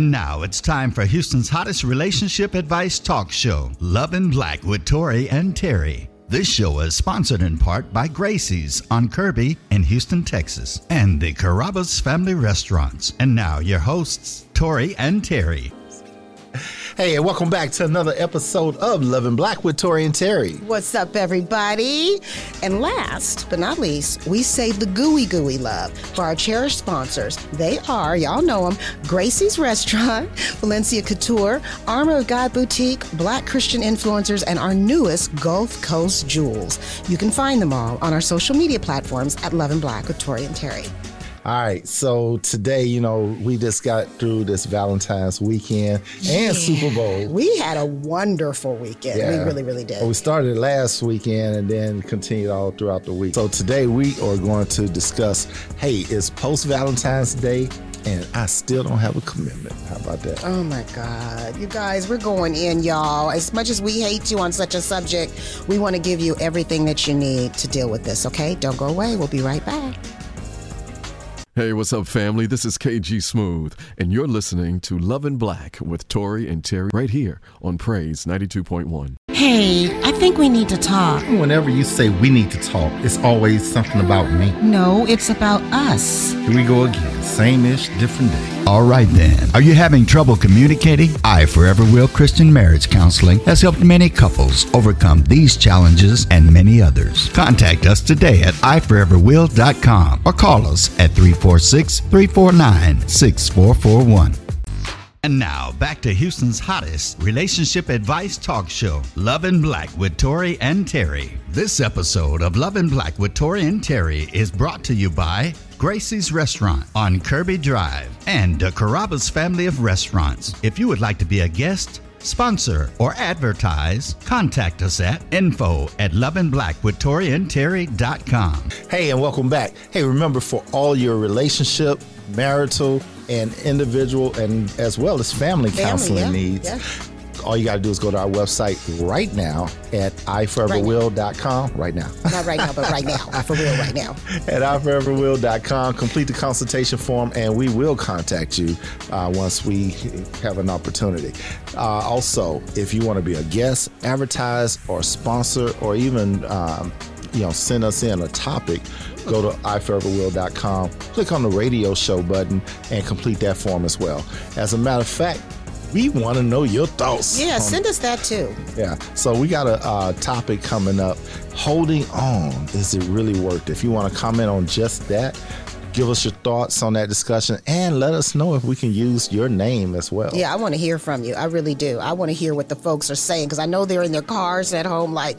And now it's time for Houston's hottest relationship advice talk show, Love in Black with Tory and Teri. This show is sponsored in part by Gracie's on Kirby in Houston, Texas, and the Carrabba's Family Restaurants. And now your hosts, Tory and Teri. Hey, and welcome back to another episode of Love and Black with Tory and Teri. What's up, everybody? And last but not least, we save the gooey gooey love for our cherished sponsors. They are, y'all know them, Gracie's Restaurant, Valencia Couture, Armor of God Boutique, Black Christian Influencers, and our newest Gulf Coast Jewels. You can find them all on our social media platforms at Love and Black with Tory and Teri. All right, so today, you know, we just got through this Valentine's weekend and Super Bowl. We had a wonderful weekend. We really, really did. We started last weekend and then continued all throughout the week. So today we are going to discuss hey, it's post Valentine's Day and I still don't have a commitment. How about that? Oh my God. You guys, we're going in, y'all. As much as we hate you on such a subject, we want to give you everything that you need to deal with this, okay? Don't go away. We'll be right back. Hey, what's up, family? This is KG Smooth, and you're listening to Love and Black with Tory and Teri right here on Praise 92.1. Hey, I think we need to talk. Whenever you say we need to talk, it's always something about me. No, it's about us. Here we go again. Same ish, different day. All right then. Are you having trouble communicating? I Forever Will Christian Marriage Counseling has helped many couples overcome these challenges and many others. Contact us today at iforeverwill.com or call us at 346 349 6441. And now back to Houston's hottest relationship advice talk show, Love and Black with Tory and Teri. This episode of Love and Black with Tory and Teri is brought to you by Gracie's Restaurant on Kirby Drive and the Carrabba's family of restaurants. If you would like to be a guest, sponsor, or advertise, contact us at info at loveandblackwithtoriandterry.com. Hey, and welcome back. Hey, remember for all your relationship, marital, and individual, and as well as family, Family, counseling yeah, needs, yeah. all you got to do is go to our website right now at iforeverwill.com. Right now. Not right now, but right now. For real, right now. at iforeverwill.com. Complete the consultation form, and we will contact you uh, once we have an opportunity. Uh, also, if you want to be a guest, advertise, or sponsor, or even um, you know send us in a topic, go to iforeverwill.com. Click on the radio show button and complete that form as well. As a matter of fact. We want to know your thoughts. Yeah, send us that too. yeah. So we got a uh, topic coming up. Holding on. Is it really worth it? If you want to comment on just that, give us your thoughts on that discussion and let us know if we can use your name as well. Yeah, I want to hear from you. I really do. I want to hear what the folks are saying because I know they're in their cars at home, like,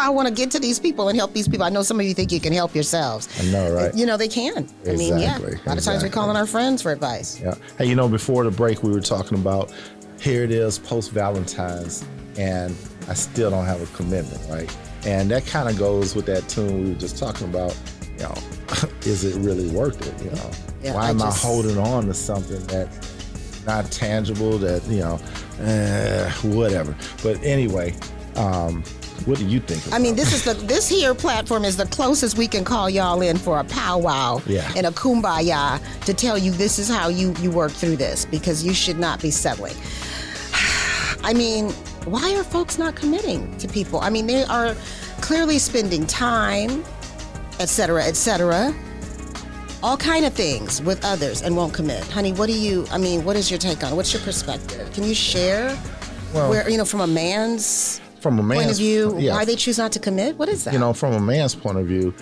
I want to get to these people and help these people. I know some of you think you can help yourselves. I know, right? You know, they can. I mean, yeah. Exactly, A lot of times we exactly. call on our friends for advice. Yeah. Hey, you know, before the break, we were talking about here it is post Valentine's, and I still don't have a commitment, right? And that kind of goes with that tune we were just talking about. You know, is it really worth it? You know, Yeah, why I am just- I holding on to something that's not tangible? That you know, eh, whatever. But anyway, um, what do you think? I mean, this is the this here platform is the closest we can call y'all in for a powwow Yeah. and a kumbaya to tell you this is how you you work through this because you should not be settling. I mean, why are folks not committing to people? I mean, they are clearly spending time, et cetera, et cetera, all kind of things with others and won't commit. Honey, what do you? I mean, what is your take on? it? What's your perspective? Can you share? Well- where you know, from a man's from a man's point of view, yeah, why they choose not to commit? What is that? you know, from a man's point of view,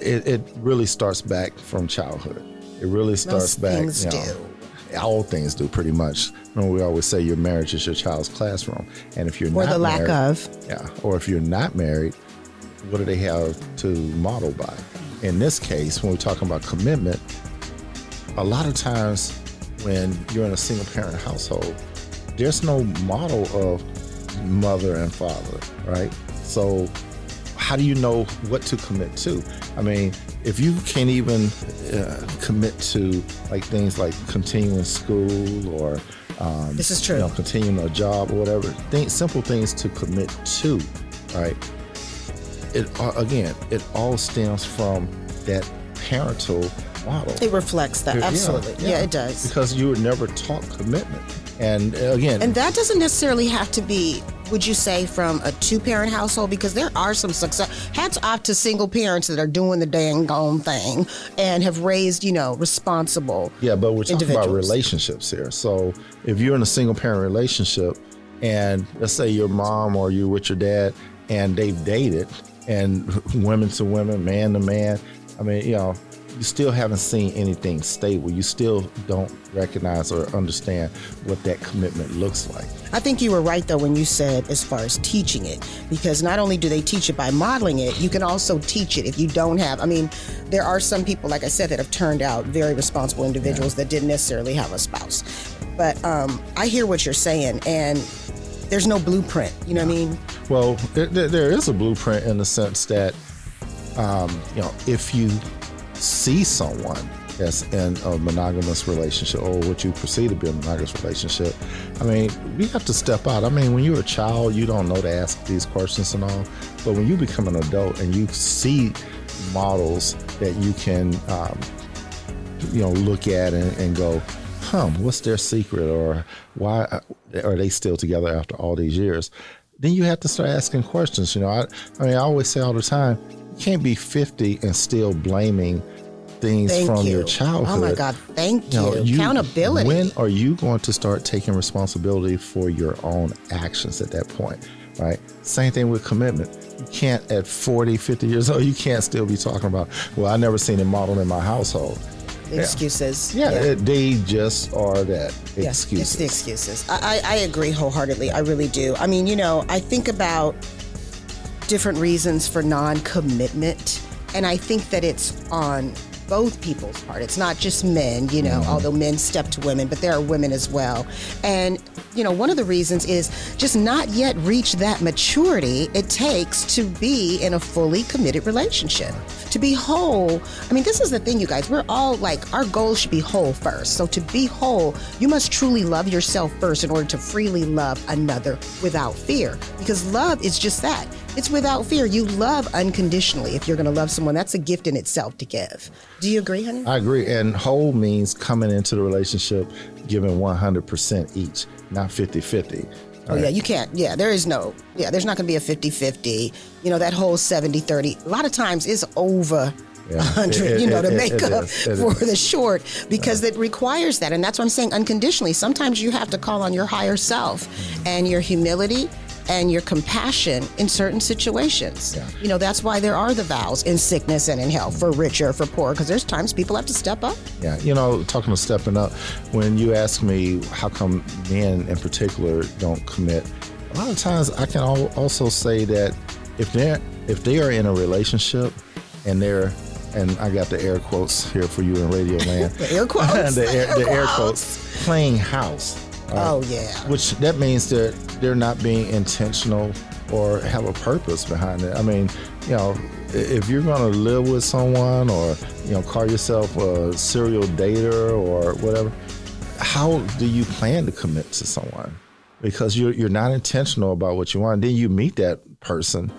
it, it really starts back from childhood. It really starts back. things you know, All things do, pretty much. Know, we always say your marriage is your child's classroom, and if you're not married, or not the lack married, of. yeah, or if you're not married, what do they have to model by? In this case, when we're talking about commitment, a lot of times when you're in a single parent household, there's no model of mother and father, right? So, how do you know what to commit to? I mean, if you can't even uh, commit to like things like continuing school or um, This is true. you know, continuing a job or whatever, simple things to commit to, right? It uh, again, it all stems from that parental model. It reflects that. Yeah, Absolutely. Yeah, it does. Because you were never taught commitment. And uh, again, And that doesn't necessarily have to be, would you say, from a two parent household? Because there are some success. Hats off to single parents that are doing the dang gone thing and have raised, you know, responsible. Yeah, but we're talking about relationships here. So if you're in a single parent relationship and let's say your mom or you're with your dad and they've dated and women to women, man to man, I mean, you know, you still haven't seen anything stable. You still don't recognize or understand what that commitment looks like. I think you were right, though, when you said as far as teaching it, because not only do they teach it by modeling it, you can also teach it if you don't have. I mean, there are some people, like I said, that have turned out very responsible individuals that didn't necessarily have a spouse. But um, I hear what you're saying, and there's no blueprint. You know what I mean? Well, there- there is a blueprint in the sense that, um, you know, if you see someone that's in a monogamous relationship or what you perceive to be a monogamous relationship, I mean, we have to step out. I mean, when you're a child, you don't know to ask these questions and all, but when you become an adult and you see models that you can, um, you know, look at and, and go, huh, what's their secret or why are they still together after all these years? Then you have to start asking questions. You know, I, I mean, I always say all the time, you can't be 50 and still blaming things Thank from you. your childhood. Oh my God, thank you. know, Accountability. When are you going to start taking responsibility for your own actions at that point? Right? Same thing with commitment. You can't, at 40, 50 years old, you can't still be talking about, well, I never seen it modeled in my household. Excuses. Yeah, it- they just are that Yeah, excuses. It's the excuses. I, I, I agree wholeheartedly. I really do. I mean, you know, I think about different reasons for non commitment, and I think that it's on both people's part. It's not just men, you know, mm-hmm. although men step to women, but there are women as well. And, you know, one of the reasons is just not yet reach that maturity it takes to be in a fully committed relationship. To be whole, I mean, this is the thing, you guys. We're all like, our goal should be whole first. So to be whole, you must truly love yourself first in order to freely love another without fear. Because love is just that it's without fear. You love unconditionally. If you're going to love someone, that's a gift in itself to give. Do you agree, honey? I agree. And whole means coming into the relationship giving 100% each, not 50 50. Oh, yeah, you can't. Yeah, there is no, yeah, there's not going to be a 50 50. You know, that whole 70 30, a lot of times is over. Yeah, 100, it- you know, it- to make it up is, for the short because it requires that. And that's what I'm saying unconditionally. Sometimes you have to call on your higher self and your humility and your compassion in certain situations. Yeah. You know, that's why there are the vows in sickness and in health for richer, for poor, because there's times people have to step up. Yeah, you know, talking about stepping up, when you ask me how come men in particular don't commit, a lot of times I can also say that if they're if they are in a relationship and they're and I got the air quotes here for you in radio land. The air quotes. the, air, the air quotes playing house. Oh, yeah. Which that means that they're not being intentional or have a purpose behind it. I mean, you know, if you're going to live with someone or, you know, call yourself a serial dater or whatever, how do you plan to commit to someone? Because you're, you're not intentional about what you want. Then you meet that person,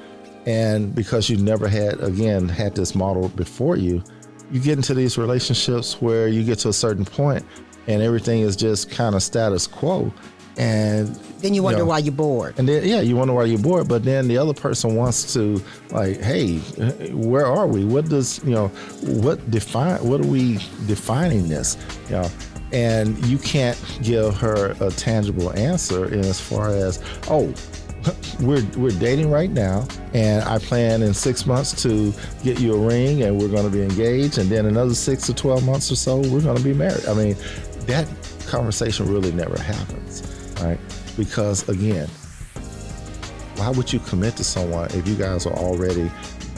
and because you never had, again, had this model before you, you get into these relationships where you get to a certain point and everything is just kind of status quo. And Then you wonder know, why you're bored. and then yeah, you wonder why you're bored, but then the other person wants to like, hey, where are we? What does you know? What define? What are we defining this? You know, and you can't give her a tangible answer in as far as oh. We're, we're dating right now, and I plan in six months to get you a ring, and we're going to be engaged, and then another six to twelve months or so, we're going to be married. I mean, that conversation really never happens, right? Because again, why would you commit to someone if you guys are already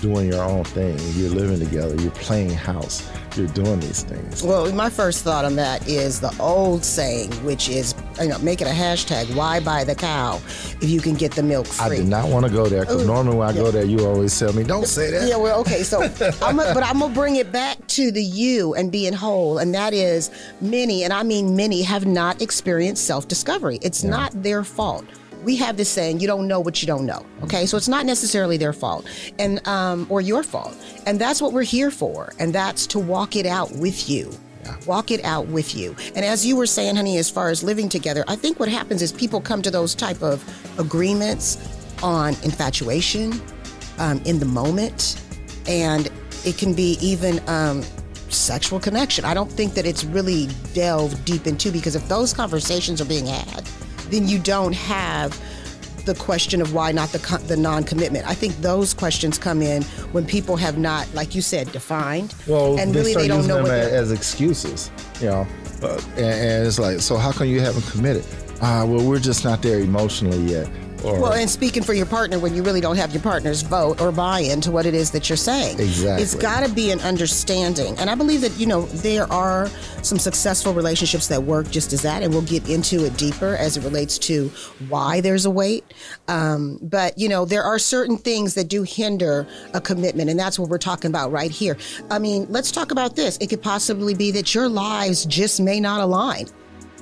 doing your own thing? You're living together, you're playing house, you're doing these things. Well, my first thought on that is the old saying, which is, you know, make it a hashtag, why buy the cow if you can get the milk free? I did not want to go there because normally when I yeah. go there, you always tell me, don't say that. Yeah, well, okay, so I'm a, but I'm gonna bring it back to the you and being whole, and that is many, and I mean many, have not experienced self-discovery. It's not their fault. We have this saying, you don't know what you don't know. Okay. So it's not necessarily their fault and, um, or your fault. And that's what we're here for. And that's to walk it out with you. Yeah. Walk it out with you. And as you were saying, honey, as far as living together, I think what happens is people come to those type of agreements on infatuation, um, in the moment, and it can be even um, sexual connection. I don't think that it's really delved deep into because if those conversations are being had, then you don't have the question of why not the the non-commitment. I think those questions come in when people have not, like you said, defined. Well, and really they don't know them as excuses, you know. Uh, and, and, it's like, so how come you haven't committed? Uh, well, we're just not there emotionally yet. Or, well, and speaking for your partner when you really don't have your partner's vote or buy in to what it is that you're saying. Exactly. It's got to be an understanding. And I believe that, you know, there are some successful relationships that work just as that. And we'll get into it deeper as it relates to why there's a wait. Um, but, you know, there are certain things that do hinder a commitment. And that's what we're talking about right here. I mean, let's talk about this. It could possibly be that your lives just may not align.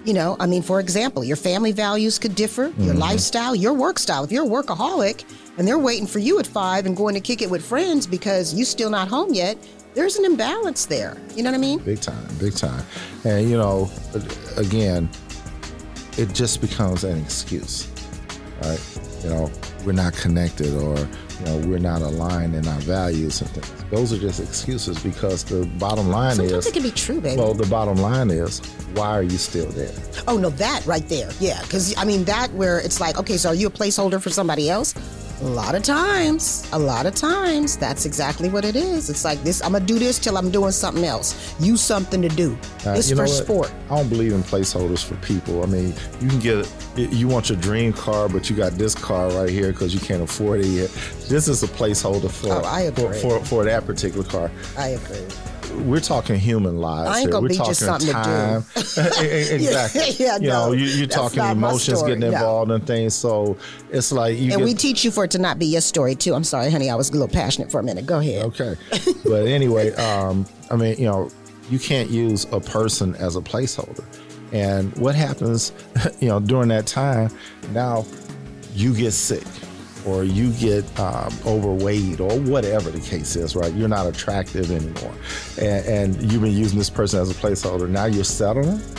You know, I mean, for example, your family values could differ, your mm-hmm. lifestyle, your work style. If you're a workaholic and they're waiting for you at five and going to kick it with friends because you still not home yet, there's an imbalance there. You know what I mean? Big time, big time. And you know, again, it just becomes an excuse, right? You know, we're not connected or you know we're not aligned in our values and things. Those are just excuses because the bottom line Sometimes is it can be true, baby. Well, the bottom line is why are you still there? Oh no, that right there, yeah. Because I mean that where it's like, okay, so are you a placeholder for somebody else? A lot of times, a lot of times, that's exactly what it is. It's like this. I'm gonna do this till I'm doing something else. Use something to do. Uh, it's for sport. I don't believe in placeholders for people. I mean, you can get it, you want your dream car, but you got this car right here because you can't afford it yet. This is a placeholder for oh, for, for, for that particular car. I agree we're talking human lives. I ain't gonna here. be we're just something time. to do. exactly. yeah, you no, know, you, are talking emotions getting involved no. and things. So it's like you. And get, we teach you for it to not be your story too. I'm sorry, honey. I was a little passionate for a minute. Go ahead. Okay, but anyway, um, I mean, you know, you can't use a person as a placeholder. And what happens, you know, during that time? Now, you get sick or you get um, overweight or whatever the case is, right? You're not attractive anymore. And, and, you've been using this person as a placeholder. Now you're settling.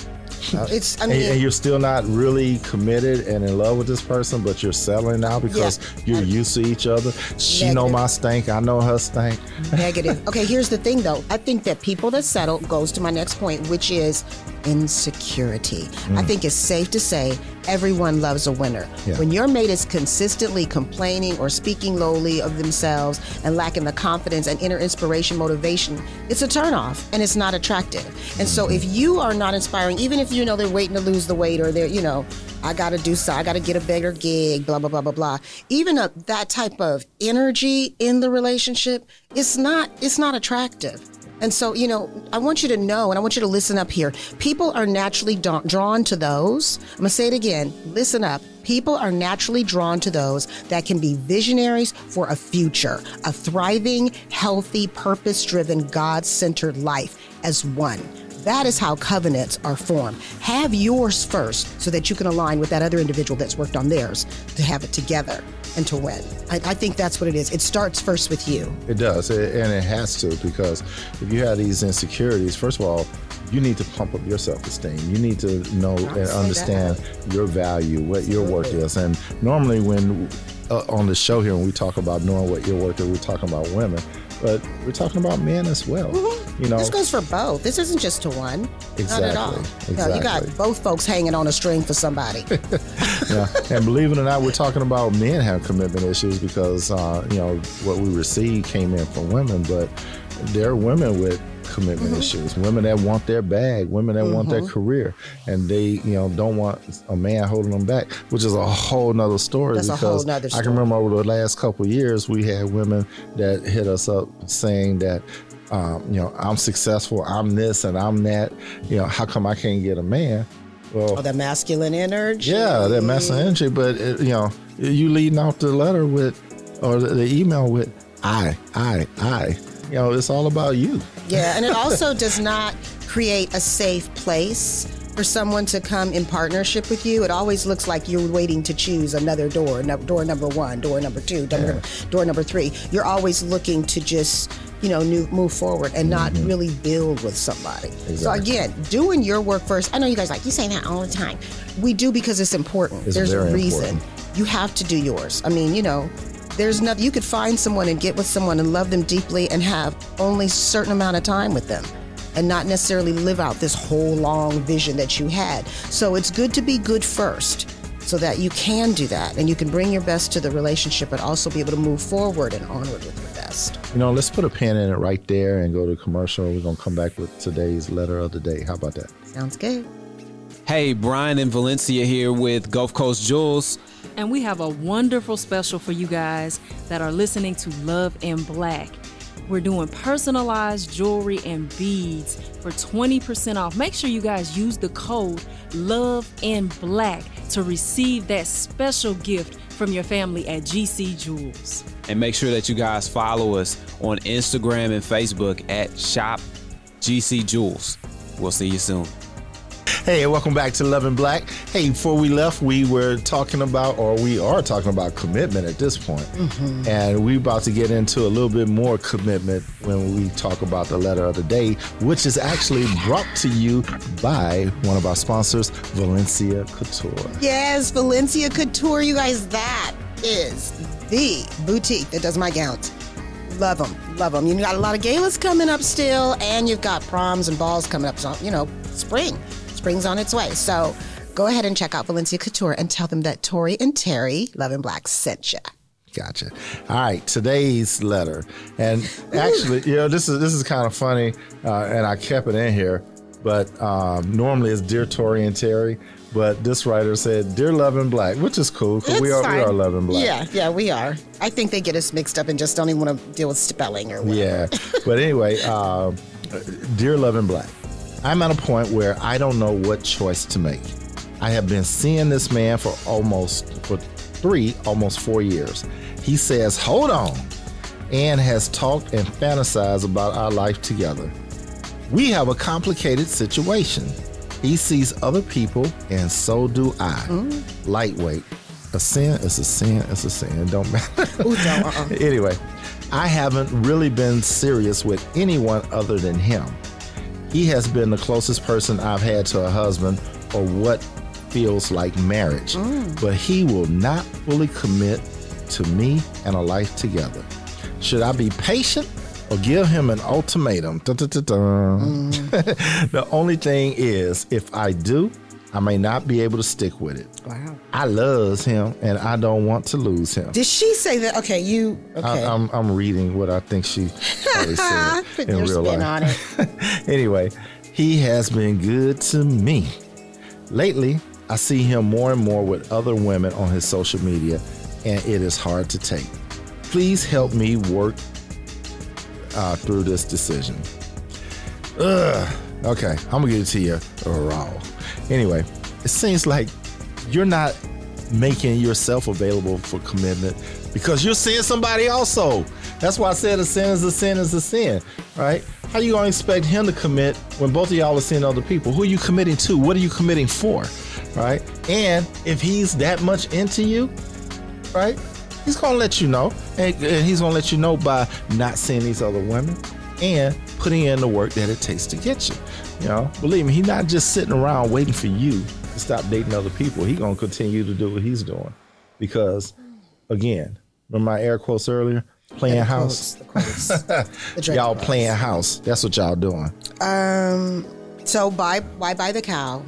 It's, I mean, and, and, you're still not really committed and in love with this person, but you're settling now because yeah. you're used to each other. She Negative. know my stank, I know her stank. Negative. okay, here's the thing though. I think that people that settle goes to my next point, which is insecurity. Mm. I think it's safe to say everyone loves a winner. Yeah. When your mate is consistently complaining or speaking lowly of themselves and lacking the confidence and inner inspiration, motivation, it's a turnoff and it's not attractive. And mm-hmm. so if you are not inspiring, even if you know they're waiting to lose the weight or they're, you know, I got to do so, I got to get a bigger gig, blah, blah, blah, blah, blah. Even a, that type of energy in the relationship, it's not, it's not attractive. And so, you know, I want you to know and I want you to listen up here. People are naturally da- drawn to those. I'm going to say it again. Listen up. People are naturally drawn to those that can be visionaries for a future, a thriving, healthy, purpose driven, God centered life as one. That is how covenants are formed. Have yours first so that you can align with that other individual that's worked on theirs to have it together and to win. I, I think that's what it is. It starts first with you. It does, and it has to because if you have these insecurities, first of all, you need to pump up your self-esteem. You need to know and understand that. your value, what Absolutely. your worth is. And normally, when uh, on the show here, when we talk about knowing what your worth is, we're talking about women but we're talking about men as well. Mm-hmm. You know, this goes for both. This isn't just to one. Exactly. Not at all. Exactly. No, you got both folks hanging on a string for somebody. yeah, and believe it or not, we're talking about men have commitment issues because uh, you know what we receive came in from women, but there are women with commitment mm-hmm. issues. Women that want their bag, women that mm-hmm. want their mm-hmm. career, and they, you know, don't want a man holding them back, which is a whole nother story. That's because story. I can remember over the last couple years, we had women that hit us up saying that. Um, you know, I'm successful. I'm this and I'm that. You know, how come I can't get a man? Well, oh, that masculine energy. Yeah, that masculine energy. But it, you know, you leading off the letter with, or the, the email with, I, I, I. You know, it's all about you. Yeah, and it also does not create a safe place for someone to come in partnership with you, it always looks like you're waiting to choose another door, no, door number one, door number two, door, number, door number three. You're always looking to just you know new, move forward and not Mm-hmm. really build with somebody. So again, doing your work first. I know you guys like you say that all the time. We do because it's important. It's There's a reason. important. You have to do yours. I mean, you know, there's nothing you could find someone and get with someone and love them deeply and have only certain amount of time with them and not necessarily live out this whole long vision that you had. So it's good to be good first so that you can do that and you can bring your best to the relationship but also be able to move forward and onward with your best. You know, let's put a pin in it right there and go to commercial. We're gonna come back with today's letter of the day. How about that? Sounds good. Hey, Brian and Valencia here with Gulf Coast Jewels. And we have a wonderful special for you guys that are listening to Love in Black. We're doing personalized jewelry and beads for 20% off. Make sure you guys use the code Love in Black to receive that special gift from your family at GC Jewels. And make sure that you guys follow us on Instagram and Facebook at Shop GC Jewels. We'll see you soon. Hey, welcome back to Love and Black. Hey, before we left, we were talking about, or we are talking about commitment at this point. Mm-hmm. And we're about to get into a little bit more commitment when we talk about the letter of the day, which is actually brought to you by one of our sponsors, Valencia Couture. Yes, Valencia Couture, you guys, that is the boutique that does my gowns. Love them, love them. You got a lot of galas coming up still, and you've got proms and balls coming up. So, you know, spring. Spring's on its way. So go ahead and check out Valencia Couture and tell them that Tory and Teri, Love and Black, sent you. Gotcha. All right, today's letter, and actually, you know, this is this is kind of funny, uh, and I kept it in here, but um, normally it's dear Tory and Teri, but this writer said dear Love and Black, which is cool because we are we are Love and Black. Yeah, yeah, we are. I think they get us mixed up and just don't even want to deal with spelling or whatever. Yeah. but anyway, uh, dear Love and Black, I'm at a point where I don't know what choice to make. I have been seeing this man for almost for three, almost four years. He says, "Hold on," and has talked and fantasized about our life together. We have a complicated situation. He sees other people, and so do I. Mm. Lightweight. A sin is a sin is a sin. It don't matter. Ooh, don't, uh-uh. anyway, I haven't really been serious with anyone other than him. He has been the closest person I've had to a husband or what feels like marriage, mm. but he will not fully commit to me and a life together. Should I be patient or give him an ultimatum? Dun, dun, dun, dun. Mm. the only thing is, if I do, I may not be able to stick with it. Wow. I loves him and I don't want to lose him. Did she say that? Okay, you. Okay. I, I'm, I'm reading what I think she said in real life. on it. anyway, he has been good to me. Lately, I see him more and more with other women on his social media, and it is hard to take. Please help me work uh, through this decision. Ugh. Okay, I'm gonna give it to you raw. Anyway, it seems like you're not making yourself available for commitment because you're seeing somebody also. That's why I said a sin is a sin is a sin, right? How you gonna expect him to commit when both of y'all are seeing other people? Who are you committing to? What are you committing for? Right? And if he's that much into you, right? He's gonna let you know, and, and he's gonna let you know by not seeing these other women and putting in the work that it takes to get you. You know, believe me, he's not just sitting around waiting for you to stop dating other people. He's gonna continue to do what he's doing because, again, remember my air quotes earlier, playing The house. quotes, the quotes. The y'all playing house. That's what y'all doing. Um, so buy why buy the cow?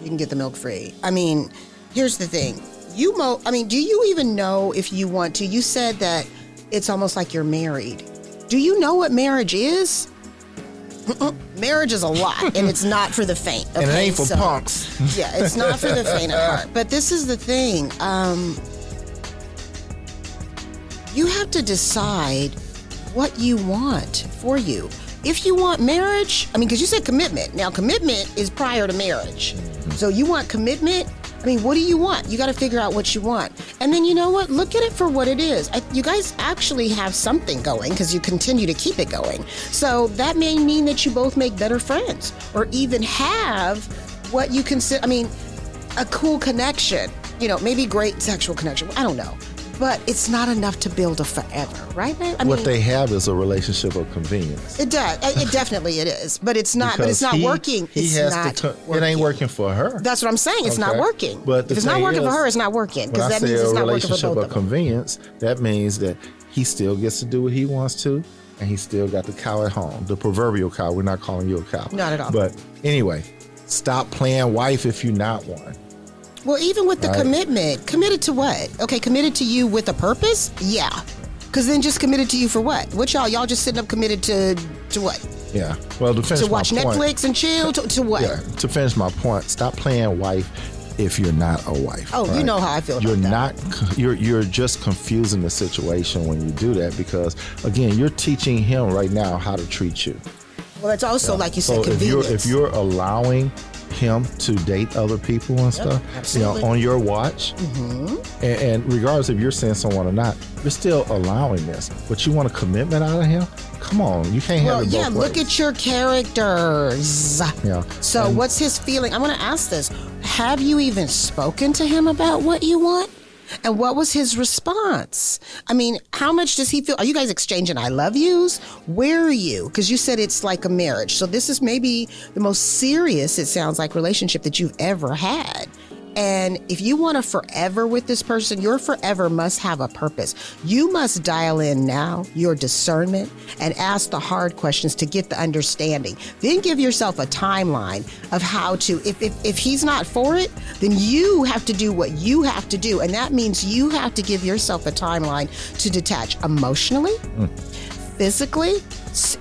You can get the milk free. I mean, here's the thing. You mo I mean, do you even know if you want to? You said that it's almost like you're married. Do you know what marriage is? Marriage is a lot, and it's not for the faint. and it ain't for So- punks. Yeah, it's not for the faint of heart. But this is the thing. Um, you have to decide what you want for you. If you want marriage, I mean, because you said commitment. Now, commitment is prior to marriage. So you want commitment. I mean, what do you want? You got to figure out what you want. And then you know what? Look at it for what it is. I, you guys actually have something going because you continue to keep it going. So that may mean that you both make better friends or even have what you consider. I mean, a cool connection. You know, maybe great sexual connection. I don't know, but it's not enough to build a forever, right? I what they have is a relationship of convenience. it does. It it definitely it is, but it's not. but it's not he- working. He it's has not to. working. It ain't working for her. That's what I'm saying. It's not working. But if it's not working for her, it's not working because that means it's not working for relationship both of of them. convenience, that means that he still gets to do what he wants to, and he still got the cow at home, the proverbial cow. We're not calling you a cow. Not at all. But anyway, stop playing wife if you're not one. Well, even with the Right. commitment, committed to what? Okay, committed to you with a purpose? Yeah. Because then just committed to you for what? What y'all? Y'all just sitting up committed to to what? Yeah. Well, to finish To watch point, Netflix and chill? To, to what? Yeah. To finish my point, stop playing wife if you're not a wife. Oh, you know how I feel about You're that. not. You're you're just confusing the situation when you do that because again, you're teaching him right now how to treat you. Well, it's also like you So said, if you're if you're allowing him to date other people and stuff, you know, on your watch, Mm-hmm. and, and regardless if you're seeing someone or not, you're still allowing this. But you want a commitment out of him? Come on, you can't well, have it yeah. Look ways. at your characters. Yeah. So, And- what's his feeling? I'm going to ask this: Have you even spoken to him about what you want? And what was his response? I mean, how much does he feel? Are you guys exchanging I love yous? Where are you? Because you said it's like a marriage. So this is maybe the most serious, it sounds like, relationship that you've ever had. And if you want to forever with this person, your forever must have a purpose. You must dial in now your discernment and ask the hard questions to get the understanding. Then give yourself a timeline of how to, if, if, if he's not for it, then you have to do what you have to do. And that means you have to give yourself a timeline to detach emotionally, hmm. physically,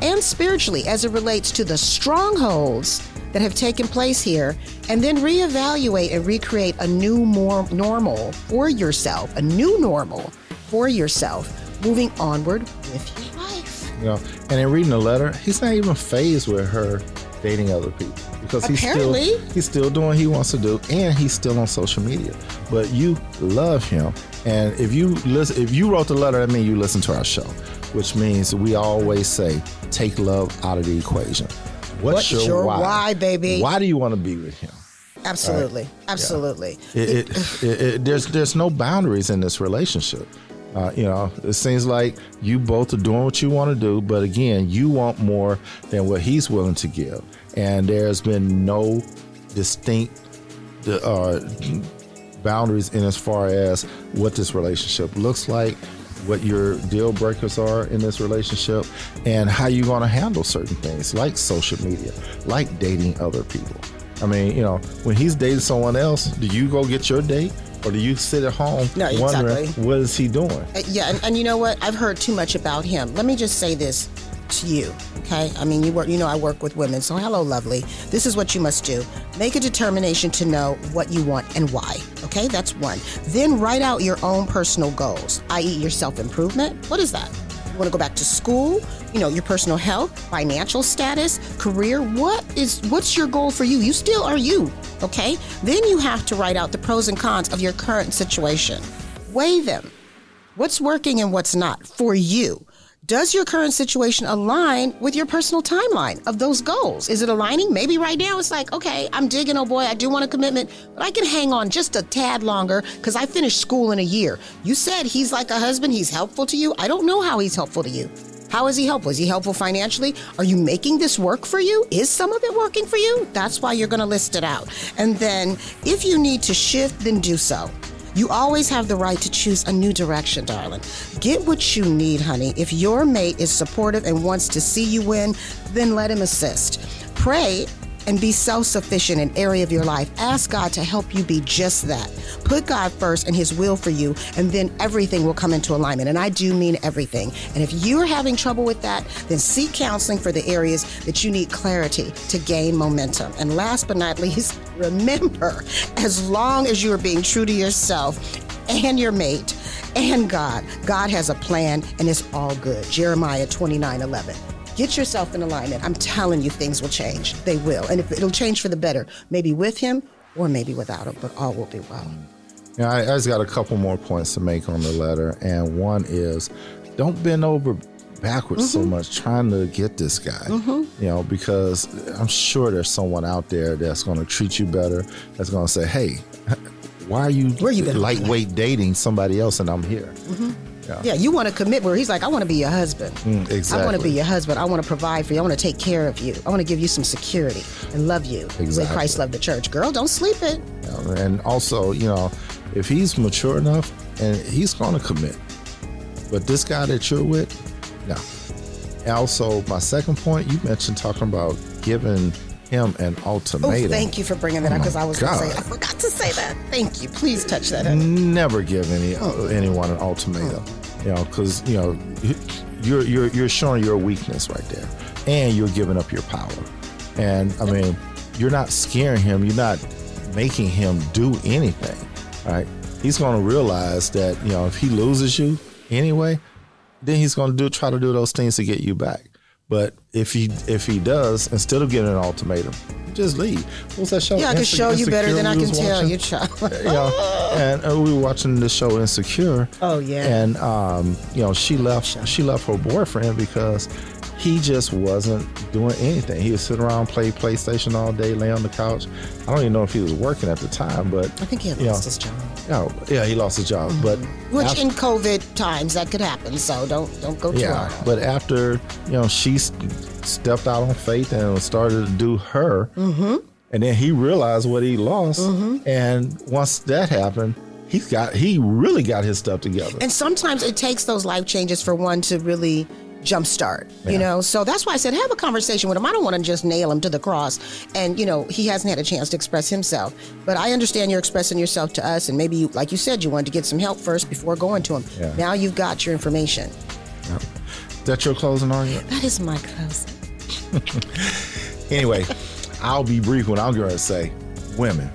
and spiritually as it relates to the strongholds that have taken place here, and then reevaluate and recreate a new more normal for yourself, a new normal for yourself, moving onward with your life. You know, and in reading the letter, he's not even phased with her dating other people because he's still he's still doing what he wants to do, and he's still on social media. But you love him, and if you listen, if you wrote the letter, that means you listen to our show, which means we always say take love out of the equation. What's, What's your why, baby? Why do you want to be with him? Absolutely, absolutely. It, it, it, it, there's there's no boundaries in this relationship. Uh, you know, it seems like you both are doing what you want to do, but again, you want more than what he's willing to give, and there's been no distinct uh, boundaries in as far as what this relationship looks like, what your deal breakers are in this relationship, and how you're going to handle certain things like social media, like dating other people. I mean, you know, when he's dating someone else, do you go get your date? Or do you sit at home No, wondering exactly. what is he doing? Uh, yeah, and, and you know what? I've heard too much about him. Let me just say this to you, okay? I mean, you work. You know, I work with women. So, hello, lovely. This is what you must do: make a determination to know what you want and why. Okay, that's one. Then write out your own personal goals, i.e., your self improvement. What is that? You want to go back to school? You know, your personal health, financial status, career. What is what's your goal for you? You still are you, okay? Then you have to write out the pros and cons of your current situation. Weigh them. What's working and what's not for you? Does your current situation align with your personal timeline of those goals? Is it aligning? Maybe right now it's like, okay, I'm digging, oh boy, I do want a commitment, but I can hang on just a tad longer because I finished school in a year. You said he's like a husband, he's helpful to you. I don't know how he's helpful to you. How is he helpful? Is he helpful financially? Are you making this work for you? Is some of it working for you? That's why you're going to list it out. And then if you need to shift, then do so. You always have the right to choose a new direction, darling. Get what you need, honey. If your mate is supportive and wants to see you win, then let him assist. Pray and be self sufficient in area of your life. Ask God to help you be just that. Put God first and His will for you, and then everything will come into alignment. And I do mean everything. And if you're having trouble with that, then seek counseling for the areas that you need clarity to gain momentum. And last but not least, remember as long as you are being true to yourself and your mate and God, God has a plan and it's all good. Jeremiah 29 11. Get yourself in alignment. I'm telling you, things will change. They will. And if it'll change for the better, maybe with him or maybe without him, but all will be well. Yeah, I, I just got a couple more points to make on the letter, and one is, don't bend over backwards so mm-hmm. much trying to get this guy. Mm-hmm. You know, because I'm sure there's someone out there that's going to treat you better. That's going to say, "Hey, why are you, Where you lightweight dating somebody else and I'm here?" Mm-hmm. Yeah, you want to commit where he's like, I want to be your husband. Mm, I want to be your husband. I want to provide for you. I want to take care of you. I want to give you some security and love you way Christ loved the church. Girl, don't sleep it. Know, and also, you know, if he's mature enough and he's going to commit. But this guy that you're with, no. And also, my second point, you mentioned talking about giving him an Oh, ultimatum. thank you for bringing that Oh up because I was going to say, I forgot to say that. Thank you. Please touch that. Never give any Oh. anyone an ultimatum, you know, because you know you're you're you're showing your weakness right there, and you're giving up your power. And I mean, you're not scaring him. You're not making him do anything. Right? He's going to realize that you know if he loses you anyway, then he's going to do try to do those things to get you back. But if he if he does, instead of giving an ultimatum, just leave. What's that show? Yeah, I can Inse- show you better than I can tell watching? you, child. you know, and uh, we were watching the show Insecure. Oh, yeah. And um, you know, she left. She left her boyfriend because he just wasn't doing anything. He was sitting around play PlayStation all day, lay on the couch. I don't even know if he was working at the time, but I think he had you know, lost his job. Yeah, yeah, he lost his job, but Which after- in COVID times that could happen. So don't don't go too yeah, hard. but after you know she stepped out on faith and started to do her, Mm-hmm. and then he realized what he lost, and once that happened, he's got he really got his stuff together. And sometimes it takes those life changes for one to really jumpstart, you know? So that's why I said have a conversation with him. I don't want to just nail him to the cross. And, you know, he hasn't had a chance to express himself. But I understand you're expressing yourself to us. And maybe, you, like you said, you wanted to get some help first before going to him. Yeah. Now you've got your information. Is that your closing argument? That is my closing. Anyway, I'll be brief when I'm going to say, women,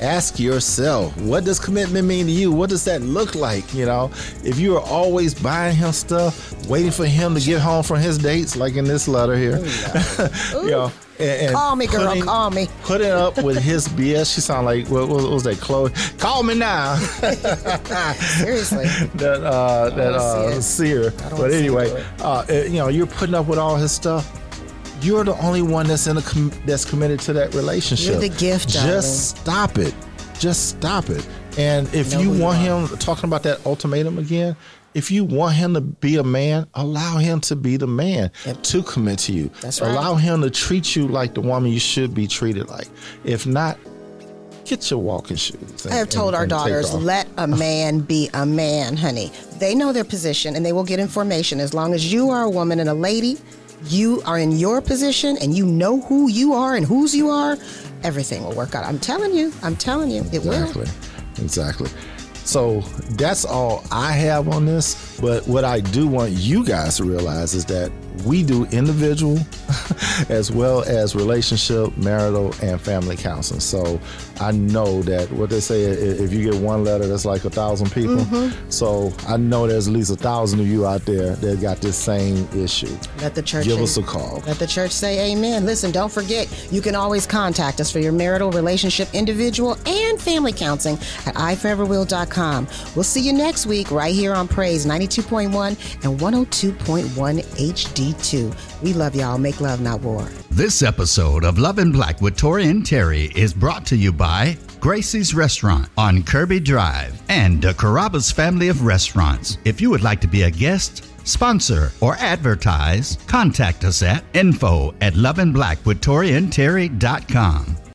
ask yourself, what does commitment mean to you? What does that look like? You know, if you are always buying him stuff, waiting for him to get home from his dates, like in this letter here, you know, and, and Call me, girl, putting- call me. Putting up with his BS. She sound like what, what was that? Chloe, call me now. Seriously. that uh, that uh, seer. But anyway, uh, you know, you're putting up with all his stuff. You're the only one that's in a com- that's committed to that relationship. You're the gift, darling. Just stop it. Just stop it. And if you want him talking about that ultimatum again, if you want him to be a man, allow him to be the man Yep. to commit to you. That's right. Allow him to treat you like the woman you should be treated like. If not, get your walking shoes. and- I have told and- our and daughters, let a man be a man, honey. They know their position and they will get information. As long as you are a woman and a lady, you are in your position and you know who you are and whose you are, everything will work out. I'm telling you, I'm telling you, it will. Exactly. Exactly. So that's all I have on this. But what I do want you guys to realize is that we do individual as well as relationship, marital, and family counseling. So I know that what they say, if you get one letter, that's like a thousand people. Mm-hmm. So I know there's at least a thousand of you out there that got this same issue. Let the church Give us a call. Let the church say amen. Listen, don't forget, you can always contact us for your marital, relationship, individual, and family counseling at iforeverwill.com. We'll see you next week right here on Praise 92.1 and 102.1 HD2. We love y'all. Make love, not war. This episode of Love and Black with Tory and Teri is brought to you by Gracie's Restaurant on Kirby Drive and the Carrabba's family of restaurants. If you would like to be a guest, sponsor, or advertise, contact us at info at loveandblackwithtoriandterry.com.